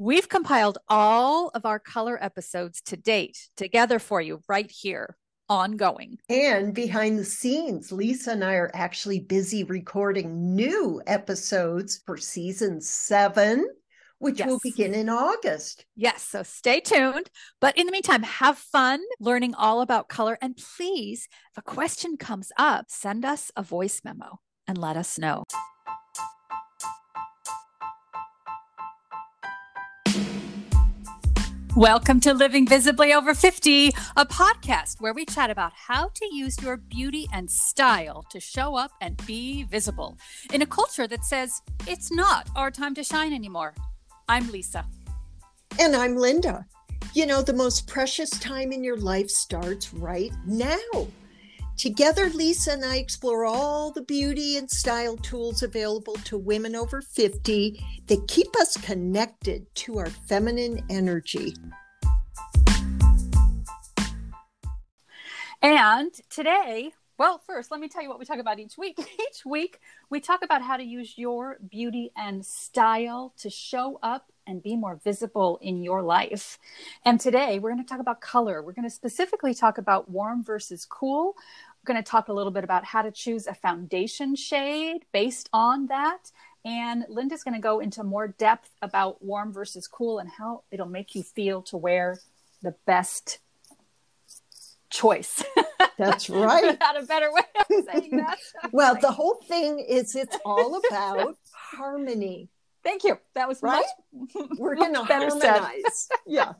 We've compiled all of our color episodes to date together for you right here, ongoing. And behind the scenes, Lisa and I are actually busy recording new episodes for season seven, which Yes. will begin in August. Yes, so stay tuned. But in the meantime, have fun learning all about color. And please, if a question comes up, send us a voice memo and let us know. Welcome to Living Visibly Over 50, a podcast where we chat about how to use your beauty and style to show up and be visible in a culture that says it's not our time to shine anymore. I'm Lisa. And I'm Linda. You know, the most precious time in your life starts right now. Together, Lisa and I explore all the beauty and style tools available to women over 50 that keep us connected to our feminine energy. And today, well, first, let me tell you what we talk about each week. Each week, we talk about how to use your beauty and style to show up and be more visible in your life. And today, we're going to talk about color. We're going to specifically talk about warm versus cool. Going to talk a little bit about how to choose a foundation shade based on that. And Linda's going to go into more depth about warm versus cool and how it'll make you feel to wear the best choice. That's right. Without a better way of saying that. Well, the whole thing is it's all about harmony. Thank you. That was Right? much We're going to better said. harmonize. Yeah.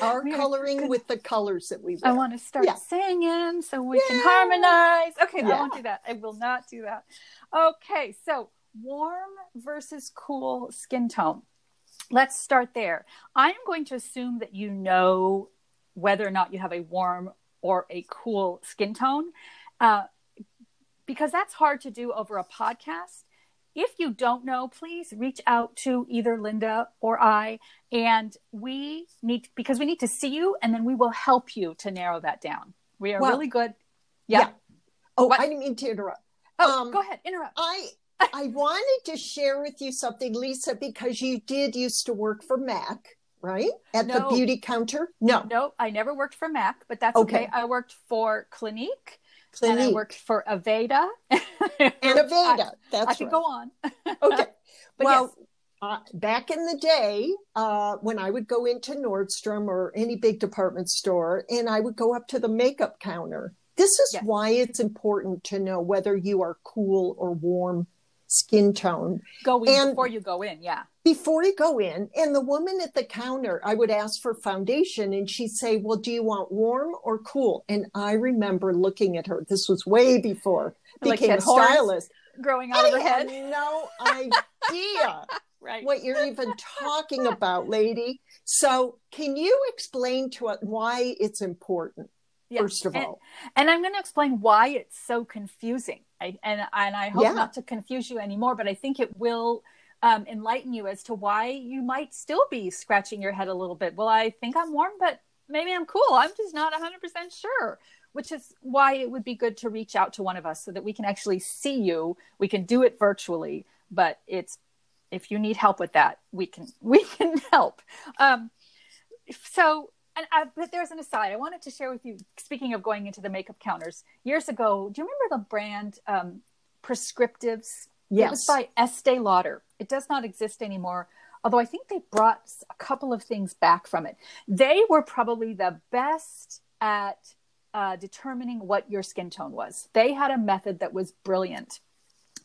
Our coloring with the colors that we wear. I want to start Yeah. singing so we can harmonize. Okay, I won't do that. I will not do that. Okay, so warm versus cool skin tone. Let's start there. I am going to assume that you know whether or not you have a warm or a cool skin tone, uh, because that's hard to do over a podcast. If you don't know, please reach out to either Linda or I, and we need because we need to see you, and then we will help you to narrow that down. We are Well, really good. Yeah. yeah. Oh, What? I didn't mean to interrupt. Oh, Um, go ahead. Interrupt. I I wanted to share with you something, Lisa, because you did used to work for Mac, right? At the beauty counter? No, No, I never worked for Mac, but that's Okay. okay. I worked for Clinique, and I worked for Aveda. and Aveda. That's I, I could right. go on. Okay. But well, uh, back in the day, uh, when I would go into Nordstrom or any big department store, and I would go up to the makeup counter. This is Yes. why it's important to know whether you are cool or warm skin tone go in And- before you go in. Yeah. before you go in. And the woman at the counter, I would ask for foundation, and she'd say, "Well, do you want warm or cool?" And I remember looking at her. This was way before I Like became a stylist. Growing out of her I had head. no idea Right. what you're even talking about, lady. So, can you explain to us why it's important? Yeah. First of And- all, And I'm going to explain why it's so confusing. I, and, and I hope Yeah. not to confuse you anymore, but I think it will um, enlighten you as to why you might still be scratching your head a little bit. Well, I think I'm warm, but maybe I'm cool. I'm just not 100% sure, which is why it would be good to reach out to one of us so that we can actually see you. We can do it virtually, but it's if you need help with that, we can we can help. Um, so and I, but there's an aside I wanted to share with you. Speaking of going into the makeup counters, years ago, do you remember the brand um, Prescriptives? It was yes, by Estee Lauder. It does not exist anymore. Although I think they brought a couple of things back from it. They were probably the best at uh, determining what your skin tone was. They had a method that was brilliant.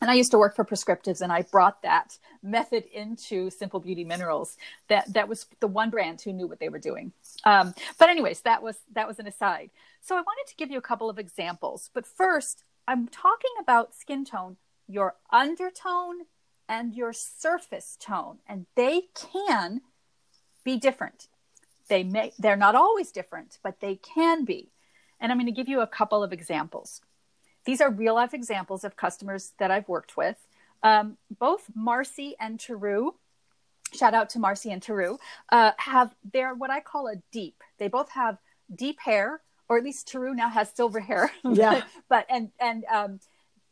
And I used to work for Prescriptives, and I brought that method into Simple Beauty Minerals. That that was the one brand who knew what they were doing. Um, but anyways, that was that was an aside. So I wanted to give you a couple of examples. But first, I'm talking about skin tone, your undertone and your surface tone, and they can be different. They may they're not always different, but they can be. And I'm going to give you a couple of examples. These are real life examples of customers that I've worked with. Um, both Marcy and Taru, shout out to Marcy and Taru, uh, have they're what I call a deep. They both have deep hair, or at least Taru now has silver hair. Yeah. but and and um,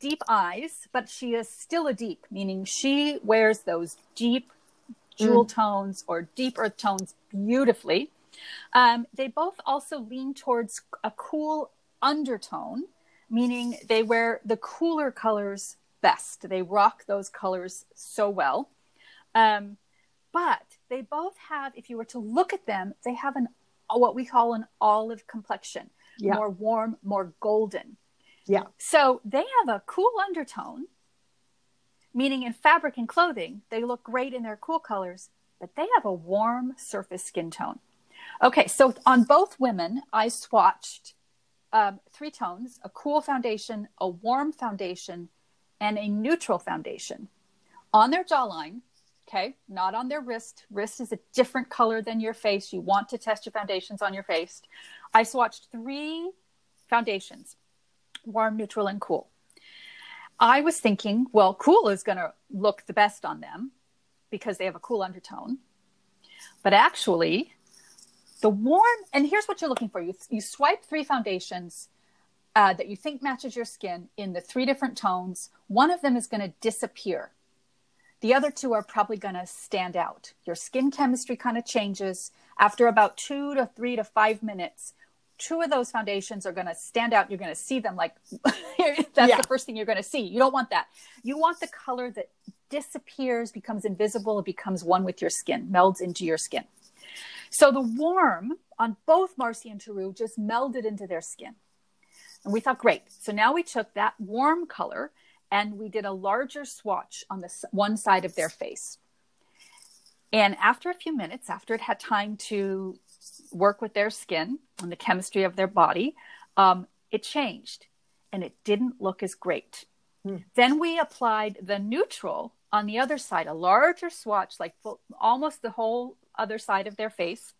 deep eyes, but she is still a deep, meaning she wears those deep jewel mm. tones or deep earth tones beautifully. Um, they both also lean towards a cool undertone, meaning they wear the cooler colors best. They rock those colors so well. Um, but they both have, if you were to look at them, they have an what we call an olive complexion, yeah. more warm, more golden. Yeah. So they have a cool undertone, meaning in fabric and clothing, they look great in their cool colors, but they have a warm surface skin tone. Okay, so on both women, I swatched um, three tones a cool foundation, a warm foundation, and a neutral foundation. On their jawline, okay, not on their wrist. Wrist is a different color than your face. You want to test your foundations on your face. I swatched three foundations warm, neutral, and cool. I was thinking, well, cool is going to look the best on them because they have a cool undertone. But actually, the warm, and here's what you're looking for you, you swipe three foundations uh, that you think matches your skin in the three different tones. One of them is going to disappear. The other two are probably going to stand out. Your skin chemistry kind of changes. After about two to three to five minutes, two of those foundations are going to stand out. You're going to see them like that's yeah. the first thing you're going to see. You don't want that. You want the color that disappears, becomes invisible, it becomes one with your skin, melds into your skin. So the warm on both Marcy and Taru just melded into their skin. And we thought, great. So now we took that warm color and we did a larger swatch on the one side of their face. And after a few minutes, after it had time to work with their skin and the chemistry of their body, um, it changed and it didn't look as great. Hmm. Then we applied the neutral on the other side, a larger swatch, like full, almost the whole other side of their face.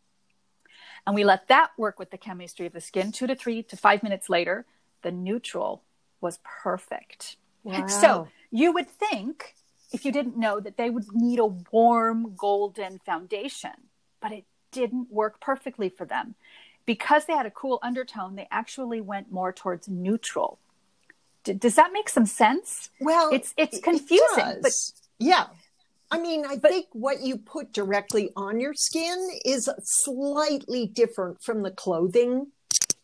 And we let that work with the chemistry of the skin. Two to three to five minutes later, the neutral was perfect. Wow. So you would think, if you didn't know, that they would need a warm golden foundation, but it didn't work perfectly for them. Because they had a cool undertone, they actually went more towards neutral. D- does that make some sense? Well, it's it's confusing, it but yeah, I mean, I but, think what you put directly on your skin is slightly different from the clothing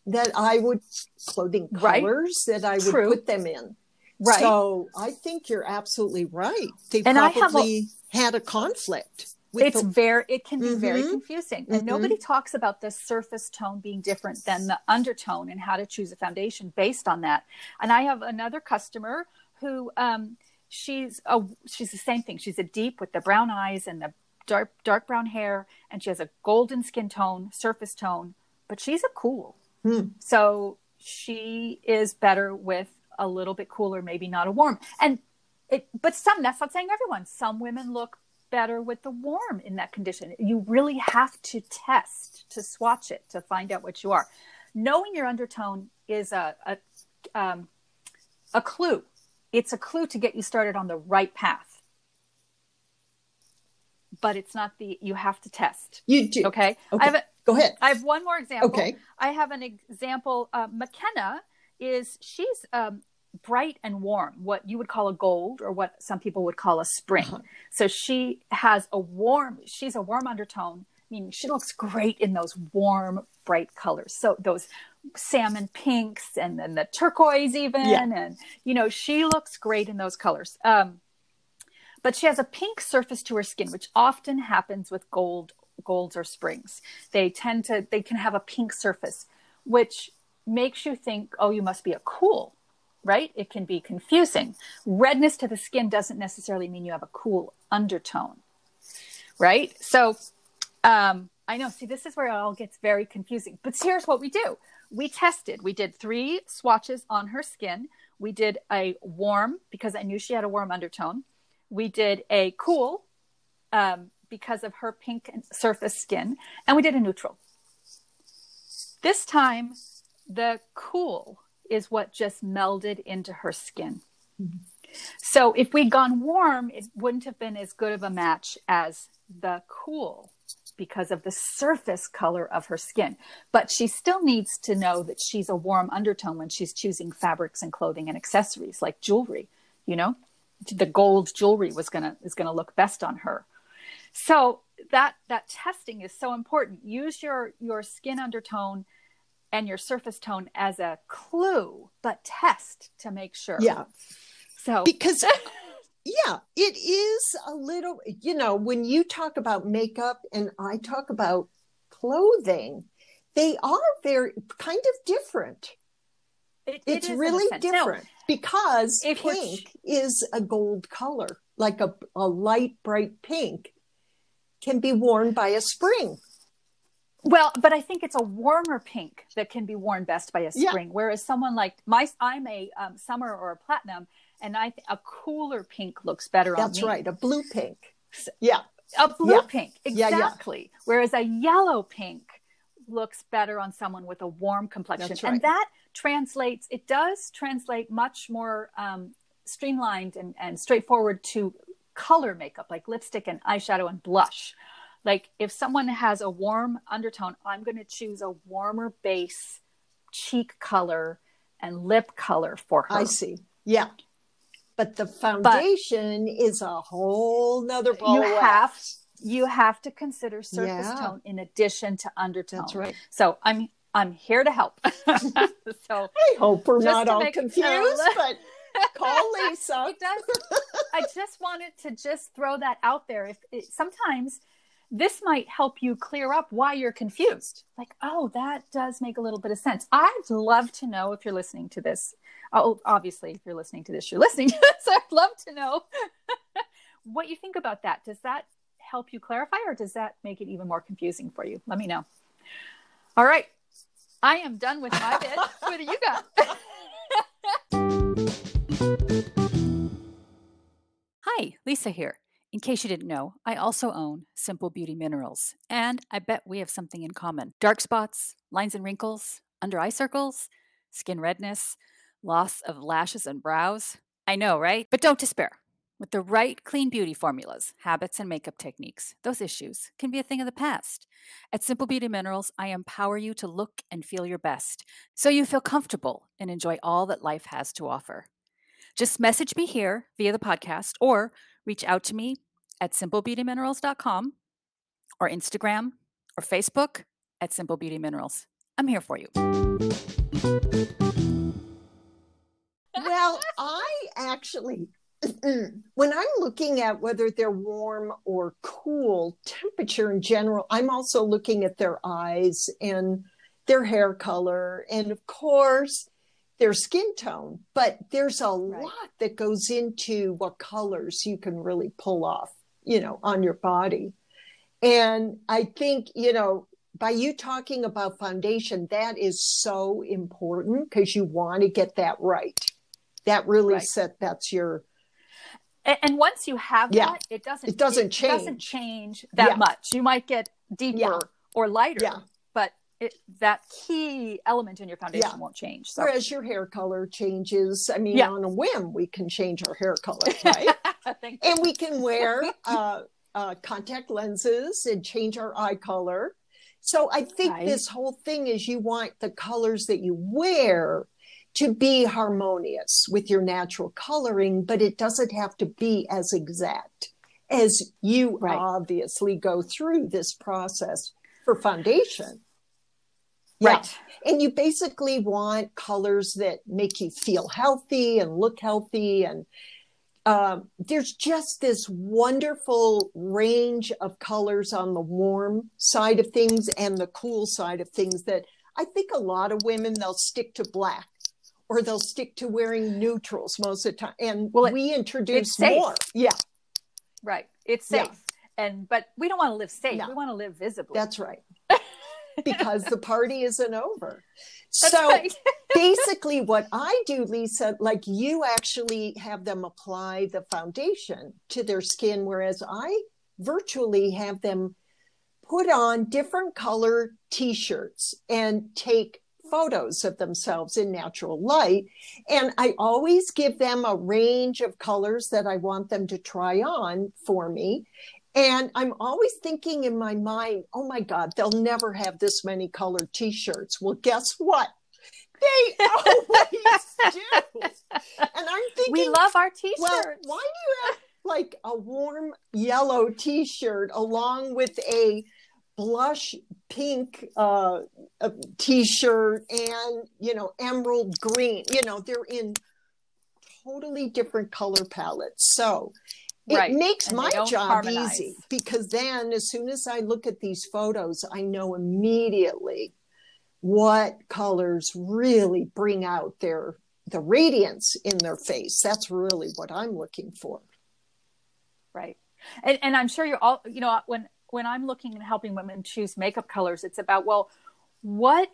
that I would clothing colors right. that I would True. put them in. Right. So I think you're absolutely right. They and probably a, had a conflict. It's the, very it can be mm-hmm, very confusing. And mm-hmm. nobody talks about the surface tone being different than the undertone and how to choose a foundation based on that. And I have another customer who um, she's a she's the same thing. She's a deep with the brown eyes and the dark dark brown hair, and she has a golden skin tone, surface tone, but she's a cool. Hmm. So she is better with a little bit cooler, maybe not a warm. And it, but some that's not saying everyone. Some women look better with the warm in that condition. You really have to test to swatch it to find out what you are. Knowing your undertone is a a, um, a clue it's a clue to get you started on the right path. But it's not the you have to test. You do. Okay, okay. i have a, go ahead. I have one more example. Okay. I have an example uh, mckenna is she's um, bright and warm what you would call a gold or what some people would call a spring. Uh-huh. so she has a warm she's a warm undertone meaning she looks great in those warm bright colors. So those salmon pinks and then the turquoise even yeah. and you know she looks great in those colors. Um, but she has a pink surface to her skin which often happens with gold golds or springs. They tend to they can have a pink surface which makes you think oh you must be a cool right? It can be confusing. Redness to the skin doesn't necessarily mean you have a cool undertone right? So um I know. See, this is where it all gets very confusing. But here's what we do we tested. We did three swatches on her skin. We did a warm because I knew she had a warm undertone. We did a cool um, because of her pink surface skin, and we did a neutral. This time, the cool is what just melded into her skin. So if we'd gone warm, it wouldn't have been as good of a match as the cool because of the surface color of her skin. But she still needs to know that she's a warm undertone when she's choosing fabrics and clothing and accessories like jewelry, you know? The gold jewelry was gonna is gonna look best on her. So that that testing is so important. Use your your skin undertone and your surface tone as a clue, but test to make sure. Yeah. So because yeah, it is a little, you know, when you talk about makeup and I talk about clothing, they are very kind of different. it, It's it is really sense. Now, different because pink is a gold color, like a, a light, bright pink can be worn by a spring. Well, but I think it's a warmer pink that can be worn best by a Yeah. spring. Whereas someone like my, I'm a um, summer or a platinum, and I th- a cooler pink looks better on That's right, a blue pink. Yeah, A blue Yeah. pink, Yeah, yeah. exactly. Whereas a yellow pink looks better on someone with a warm complexion, That's right. and that translates. It does translate much more um, streamlined and, and straightforward to color makeup, like lipstick and eyeshadow and blush. Like if someone has a warm undertone, I'm going to choose a warmer base cheek color and lip color for her. I see. Yeah. But the foundation is a whole nother ball you have you have to consider surface Yeah. tone in addition to undertone. That's right. So I'm I'm here to help. so I hope we're not all confused, but call Lisa. it does. I just wanted to just throw that out there. If it, sometimes this might help you clear up why you're confused. Like, oh, that does make a little bit of sense. I'd love to know if you're listening to this. Oh, oh, obviously, if you're listening to this, you're listening to this. I'd love to know what you think about that. Does that help you clarify, or does that make it even more confusing for you? Let me know. All right, I am done with my bit. what do you got? Hi, Lisa here. In case you didn't know, I also own Simple Beauty Minerals, and I bet we have something in common dark spots, lines and wrinkles, under eye circles, skin redness, loss of lashes and brows. I know, right? But don't despair. With the right clean beauty formulas, habits, and makeup techniques, those issues can be a thing of the past. At Simple Beauty Minerals, I empower you to look and feel your best so you feel comfortable and enjoy all that life has to offer. Just message me here via the podcast or reach out to me at simplebeautyminerals.com or Instagram or Facebook at Simple Beauty Minerals. I'm here for you. Well, I actually, when I'm looking at whether they're warm or cool, temperature in general, I'm also looking at their eyes and their hair color, and of course, their skin tone. But there's a Right. lot that goes into what colors you can really pull off, you know, on your body. And I think, you know, by you talking about foundation, that is so important because you want to get that right. That really Right. set that's your And, once you have Yeah. that, it doesn't It doesn't change. doesn't change that Yeah. much. You might get deeper Yeah. or lighter, Yeah. but it, that key element in your foundation won't change. So whereas your hair color changes. I mean, on a whim, we can change our hair color, right? And we can wear uh, uh, contact lenses and change our eye color. So I think Right. this whole thing is you want the colors that you wear to be harmonious with your natural coloring, but it doesn't have to be as exact as you Right. obviously go through this process for foundation. Yeah. Right. And you basically want colors that make you feel healthy and look healthy. And um, there's just this wonderful range of colors on the warm side of things and the cool side of things that I think a lot of women, they'll stick to black or they'll stick to wearing neutrals most of the time. And Well, it- we introduce more. Yeah, Right. It's Yeah. safe. And but we don't want to live safe. No. We want to live visibly. that's right. because the party isn't over. That's so right. basically what I do, Lisa, like you actually have them apply the foundation to their skin, whereas I virtually have them put on different color t-shirts and take photos of themselves in natural light. And I always give them a range of colors that I want them to try on for me. And I'm always thinking in my mind, oh my God, they'll never have this many colored t shirts. Well, guess what? They always do. And I'm thinking, we love our t-shirts. well, why do you have like a warm yellow t-shirt along with a blush pink uh, t-shirt and you know emerald green you know they're in totally different color palettes so it Right. makes And my job harmonize. easy because then as soon as i look at these photos i know immediately what colors really bring out their the radiance in their face that's really what i'm looking for right and, and i'm sure you're all you know when when i'm looking and helping women choose makeup colors it's about well what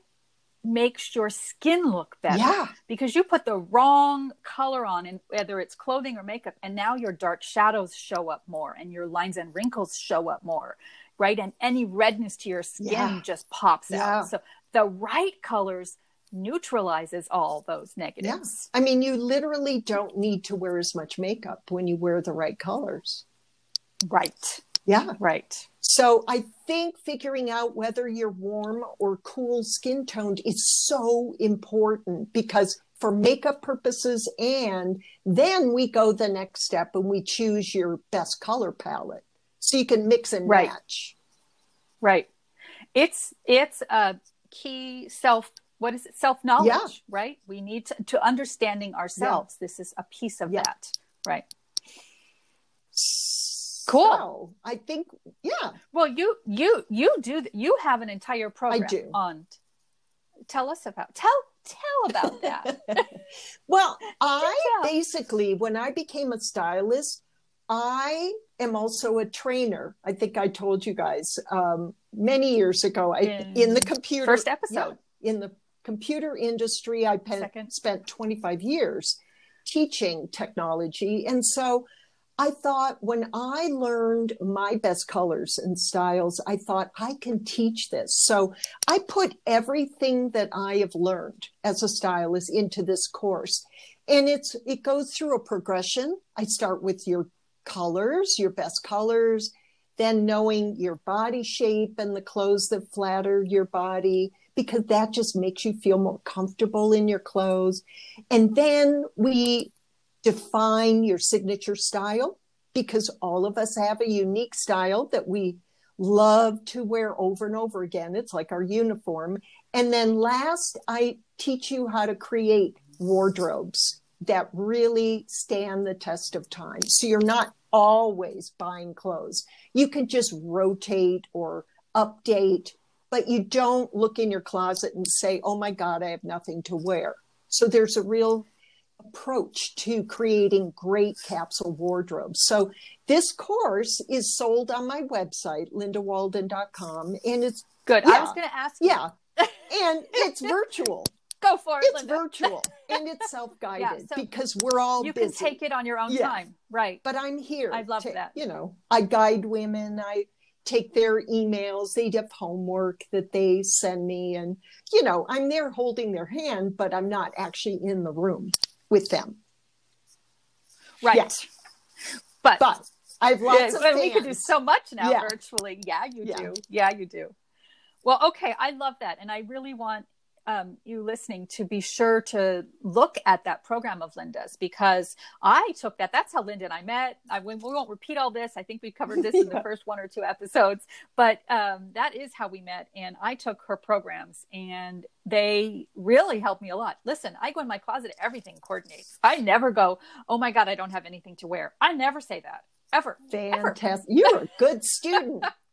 makes your skin look better? Yeah. Because you put the wrong color on and whether it's clothing or makeup and now your dark shadows show up more and your lines and wrinkles show up more right? And any redness to your skin Yeah. just pops Yeah. out so the right colors neutralizes all those negatives. I mean, you literally don't need to wear as much makeup when you wear the right colors. right Yeah. right So I think figuring out whether you're warm or cool skin toned is so important because for makeup purposes, and then we go the next step and we choose your best color palette so you can mix and Right. match. Right. It's it's a key self what is it? Self knowledge, Yeah. right? We need to to understanding ourselves. This is a piece of Yeah. that. Right. Cool. So I think, yeah, Well, you you you do you have an entire program I do. on tell us about tell tell about that. Well, I basically, when I became a stylist, I am also a trainer. I think I told you guys um, many years ago. I, In in the computer First episode. yeah, in the computer industry, I pe- spent 25 years teaching technology, and so I thought when I learned my best colors and styles, I thought I can teach this. So I put everything that I have learned as a stylist into this course. And it's it goes through a progression. I start with your colors, your best colors, then knowing your body shape and the clothes that flatter your body because that just makes you feel more comfortable in your clothes. And then we define your signature style because all of us have a unique style that we love to wear over and over again. It's like our uniform. And then last, I teach you how to create wardrobes that really stand the test of time. So you're not always buying clothes. You can just rotate or update, but you don't look in your closet and say, oh my God, I have nothing to wear. So there's a real approach to creating great capsule wardrobes. So this course is sold on my website, lindawalden.com, and it's Good. I was going to ask you. yeah, and it's virtual. Go for it, It's Linda. virtual and it's self-guided Yeah, so because we're all You busy. can take it on your own Yeah. time. Right. but I'm here. I love to- that. You know, I guide women. I take their emails. They have homework that they send me, and you know, I'm there holding their hand, but I'm not actually in the room with them. Right. Yes. But, But I've lots Yeah, of we can do so much now Yeah. virtually. Yeah, you Yeah. do. Yeah, you do. Well, okay, I love that, and I really want um, you listening to be sure to look at that program of Linda's because I took that. That's how Linda and I met. I we won't repeat all this. I think we covered this in the first one or two episodes, but um, that is how we met. And I took her programs, and they really helped me a lot. Listen, I go in my closet, everything coordinates. I never go, "Oh my god, I don't have anything to wear." I never say that ever. Ever. Fantastic. You're a good student.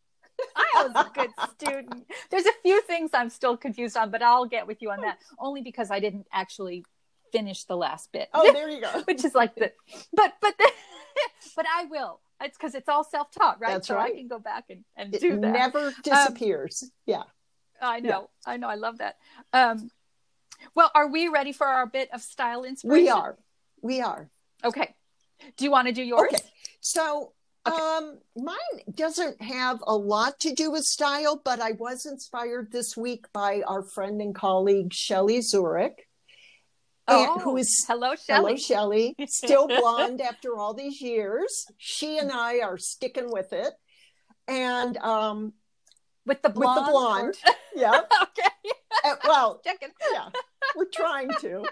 I was a good student. There's a few things I'm still confused on, but I'll get with you on that only because I didn't actually finish the last bit. Oh, there you go. Which is like the, but but the, but I will. It's because it's all self taught, right? That's so I can go back and, and It do that. never disappears. yeah. I know, I know, I love that. Um, well, are we ready for our bit of style inspiration? We are. We are. Okay. Do you want to do yours? Okay. So um mine doesn't have a lot to do with style, but I was inspired this week by our friend and colleague Shelley Zurich. Oh, who is hello, Hello, Shelley. Shelley. Still blonde after all these years. She and I are sticking with it. And um With the blonde. with the blonde. or- Yeah. okay. Uh, well, Checking. yeah. we're trying to.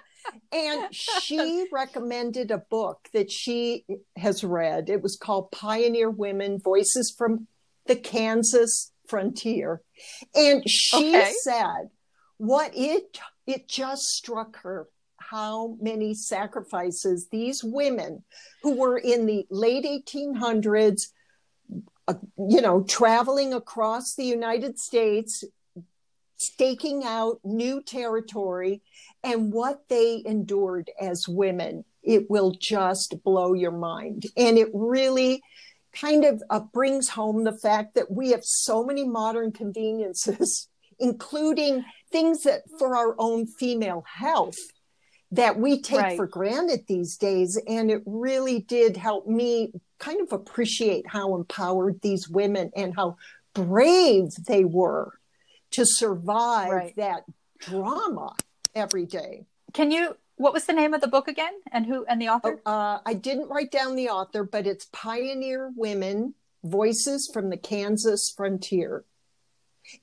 And she recommended a book that she has read. It was called Pioneer Women Voices from the Kansas Frontier. And she okay. said what it it just struck her how many sacrifices these women who were in the late 1800s uh, you know traveling across the United States staking out new territory and what they endured as women it will just blow your mind. And it really kind of uh, brings home the fact that we have so many modern conveniences including things that for our own female health that we take right. for granted these days. And it really did help me kind of appreciate how empowered these women and how brave they were to survive right. that drama every day. Can you? What was the name of the book again, and who and the author? Oh, uh, I didn't write down the author, but it's Pioneer Women: Voices from the Kansas Frontier,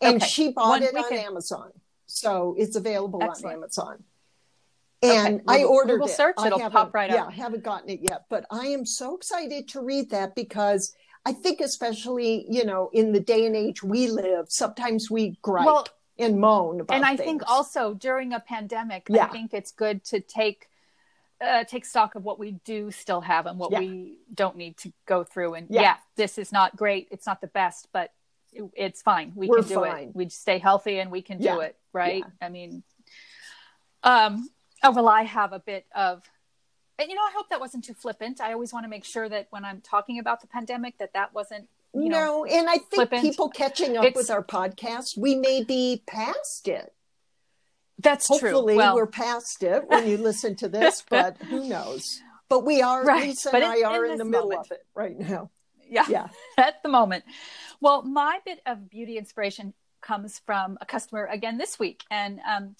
and okay. she bought it on can... Amazon, so it's available Excellent. on Amazon. And okay. I ordered Google search, it. will pop right yeah, up. Yeah, I haven't gotten it yet, but I am so excited to read that because I think, especially you know, in the day and age we live, sometimes we gripe well, and moan about. And I things. think also during a pandemic, yeah. I think it's good to take uh, take stock of what we do still have and what yeah. we don't need to go through. And yeah. yeah. this is not great. It's not the best, but it, it's fine. We We're can do fine. it. We stay healthy and we can do it. Right. I mean, um, oh, well, I have a bit of and you know i hope that wasn't too flippant i always want to make sure that when i'm talking about the pandemic that that wasn't you know, no and i think flippant. people catching up it's, with our podcast we may be past it that's hopefully true. Well, we're past it when you listen to this but who knows but we are right. lisa but and in, i are in, in the middle moment. of it right now yeah yeah at the moment well my bit of beauty inspiration comes from a customer again this week and um,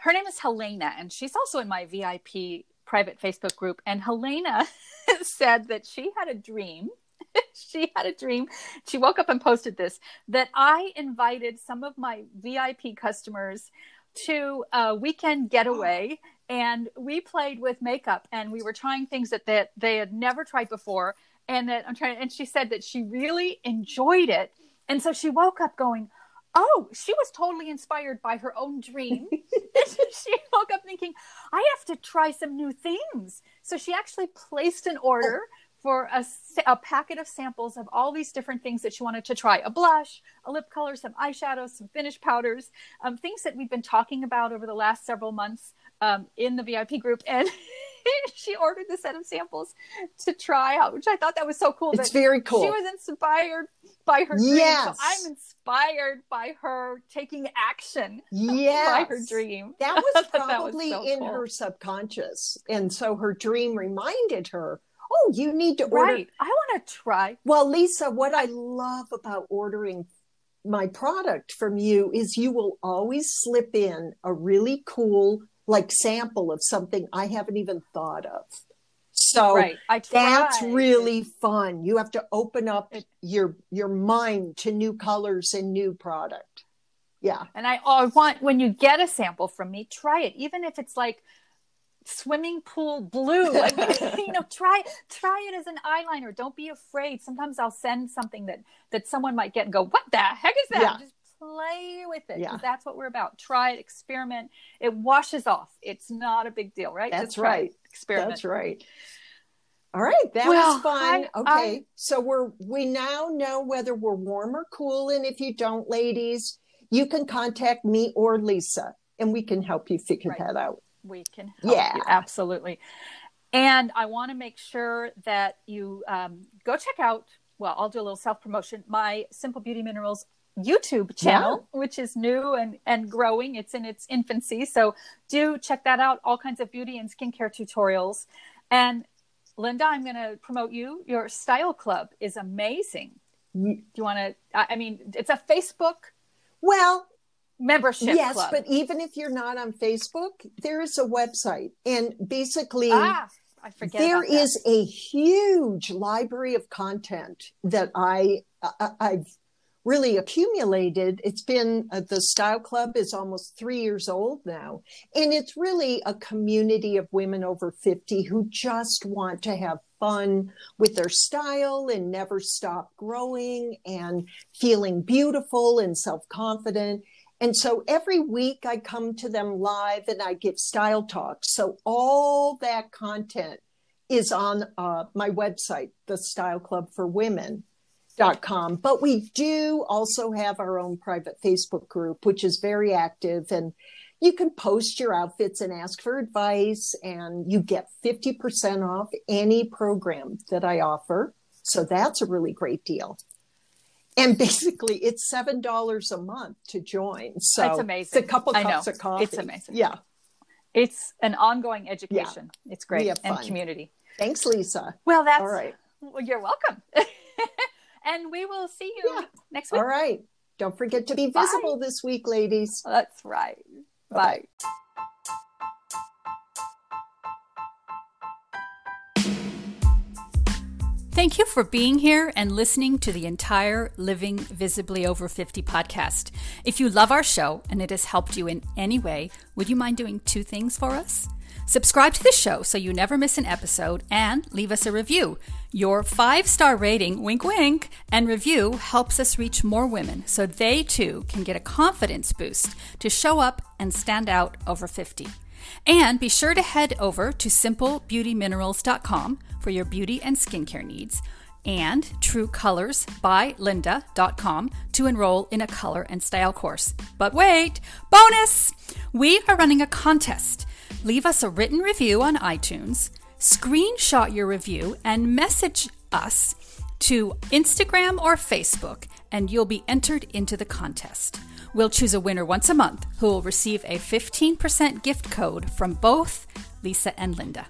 her name is helena and she's also in my vip private Facebook group, and Helena said that she had a dream. she had a dream. She woke up and posted this that I invited some of my VIP customers to a weekend getaway and we played with makeup and we were trying things that they, they had never tried before and that I'm trying and she said that she really enjoyed it and so she woke up going oh, she was totally inspired by her own dream. she woke up thinking, I have to try some new things. So she actually placed an order for a, a packet of samples of all these different things that she wanted to try a blush, a lip color, some eyeshadows, some finish powders, um, things that we've been talking about over the last several months um, in the VIP group. And she ordered the set of samples to try out, which I thought that was so cool. It's very cool. She was inspired by her dream. Yes. So I'm inspired by her taking action yes. by her dream. That was probably that was so in cool. her subconscious. And so her dream reminded her, oh, you need to order. Right. I want to try. Well, Lisa, what I love about ordering my product from you is you will always slip in a really cool like sample of something I haven't even thought of. So right. that's really fun. You have to open up your your mind to new colors and new product. Yeah. And I, oh, I want when you get a sample from me, try it, even if it's like swimming pool blue. You know, try try it as an eyeliner. Don't be afraid. Sometimes I'll send something that that someone might get and go, "What the heck is that?" Yeah. Just play with it. Yeah. That's what we're about. Try it, experiment. It washes off. It's not a big deal, right? That's right. It, experiment. That's right. All right, that well, was fun. I, okay, I, so we're we now know whether we're warm or cool, and if you don't, ladies, you can contact me or Lisa, and we can help you figure right. that out. We can yeah. You, absolutely. And I want to make sure that you um, go check out. Well, I'll do a little self promotion. My Simple Beauty Minerals YouTube channel, yeah. which is new and, and growing. It's in its infancy. So do check that out. All kinds of beauty and skincare tutorials. And Linda, I'm going to promote you. Your style club is amazing. Do you want to? I mean, it's a Facebook. Well, membership. Yes, club. but even if you're not on Facebook, there is a website, and basically, ah, I forget. There is a huge library of content that I, I I've really accumulated. It's been uh, the Style Club is almost three years old now. And it's really a community of women over 50 who just want to have fun with their style and never stop growing and feeling beautiful and self confident. And so every week I come to them live and I give style talks. So all that content is on uh, my website, the Style Club for Women com. But we do also have our own private Facebook group, which is very active. And you can post your outfits and ask for advice, and you get 50% off any program that I offer. So that's a really great deal. And basically, it's seven dollars a month to join. So it's amazing. It's a couple cups of coffee. It's amazing. Yeah, it's an ongoing education. Yeah. It's great and community. Thanks, Lisa. Well, that's all right. Well, you're welcome. and we will see you yeah. next week. All right. Don't forget to be visible Bye. this week, ladies. That's right. Bye. Bye. Thank you for being here and listening to the entire Living Visibly Over 50 podcast. If you love our show and it has helped you in any way, would you mind doing two things for us? Subscribe to the show so you never miss an episode and leave us a review. Your five star rating, wink wink, and review helps us reach more women so they too can get a confidence boost to show up and stand out over 50. And be sure to head over to simplebeautyminerals.com for your beauty and skincare needs and trueColorsByLinda.com to enroll in a color and style course. But wait, bonus! We are running a contest leave us a written review on iTunes, screenshot your review, and message us to Instagram or Facebook, and you'll be entered into the contest. We'll choose a winner once a month who will receive a 15% gift code from both Lisa and Linda.